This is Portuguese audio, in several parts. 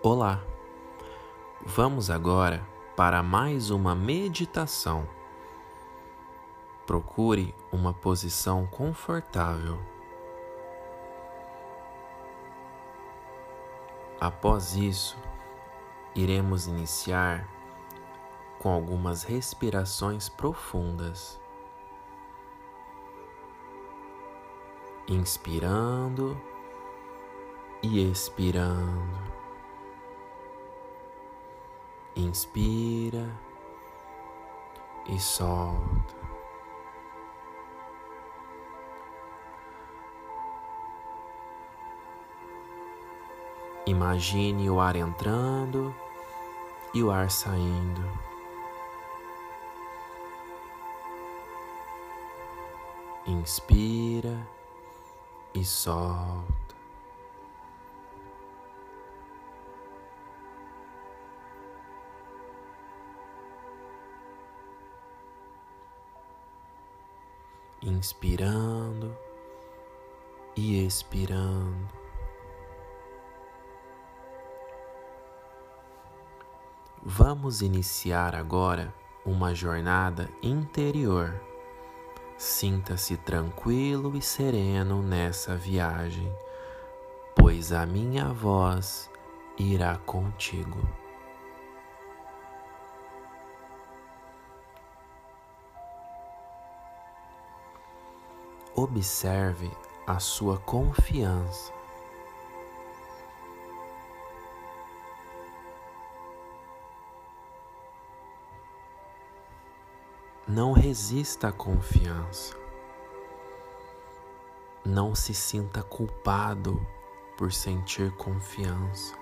Olá! Vamos agora para mais uma meditação. Procure uma posição confortável. Após isso, iremos iniciar com algumas respirações profundas. Inspirando e expirando. Inspira e solta. Imagine o ar entrando e o ar saindo. Inspira e solta. Inspirando e expirando. Vamos iniciar agora uma jornada interior. Sinta-se tranquilo e sereno nessa viagem, pois a minha voz irá contigo. Observe a sua confiança. Não resista à confiança. Não se sinta culpado por sentir confiança.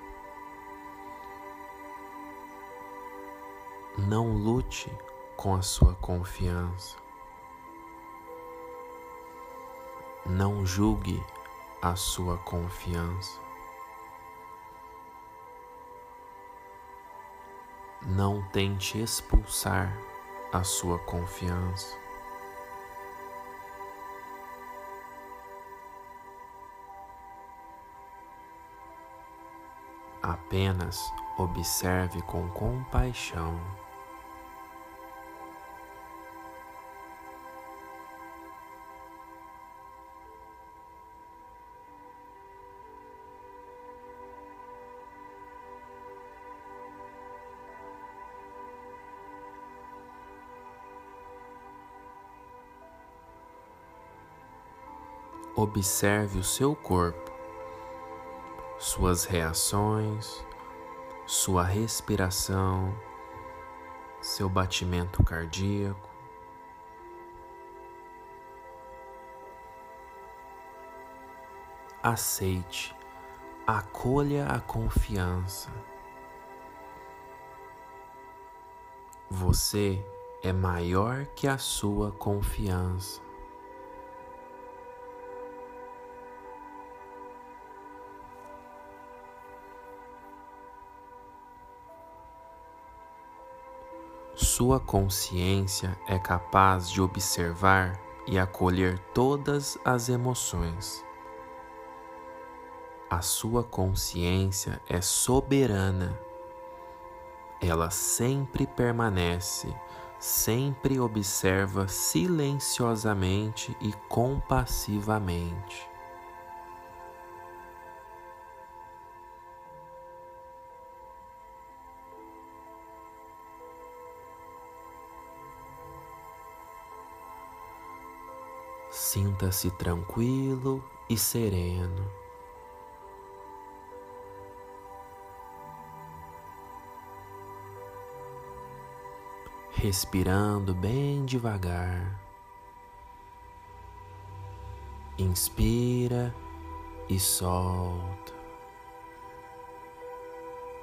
Não lute com a sua confiança. Não julgue a sua confiança. Não tente expulsar a sua confiança. Apenas observe com compaixão. Observe o seu corpo, suas reações, sua respiração, seu batimento cardíaco. Aceite, acolha a confiança. Você é maior que a sua confiança. Sua consciência é capaz de observar e acolher todas as emoções. A sua consciência é soberana. Ela sempre permanece, sempre observa silenciosamente e compassivamente. Sinta-se tranquilo e sereno. Respirando bem devagar. Inspira e solta.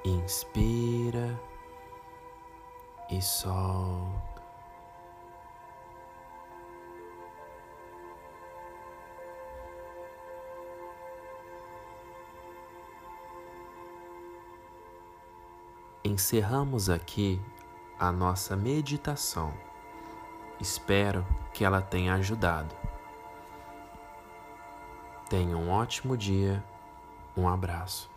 Inspira e solta. Encerramos aqui a nossa meditação. Espero que ela tenha ajudado. Tenha um ótimo dia. Um abraço.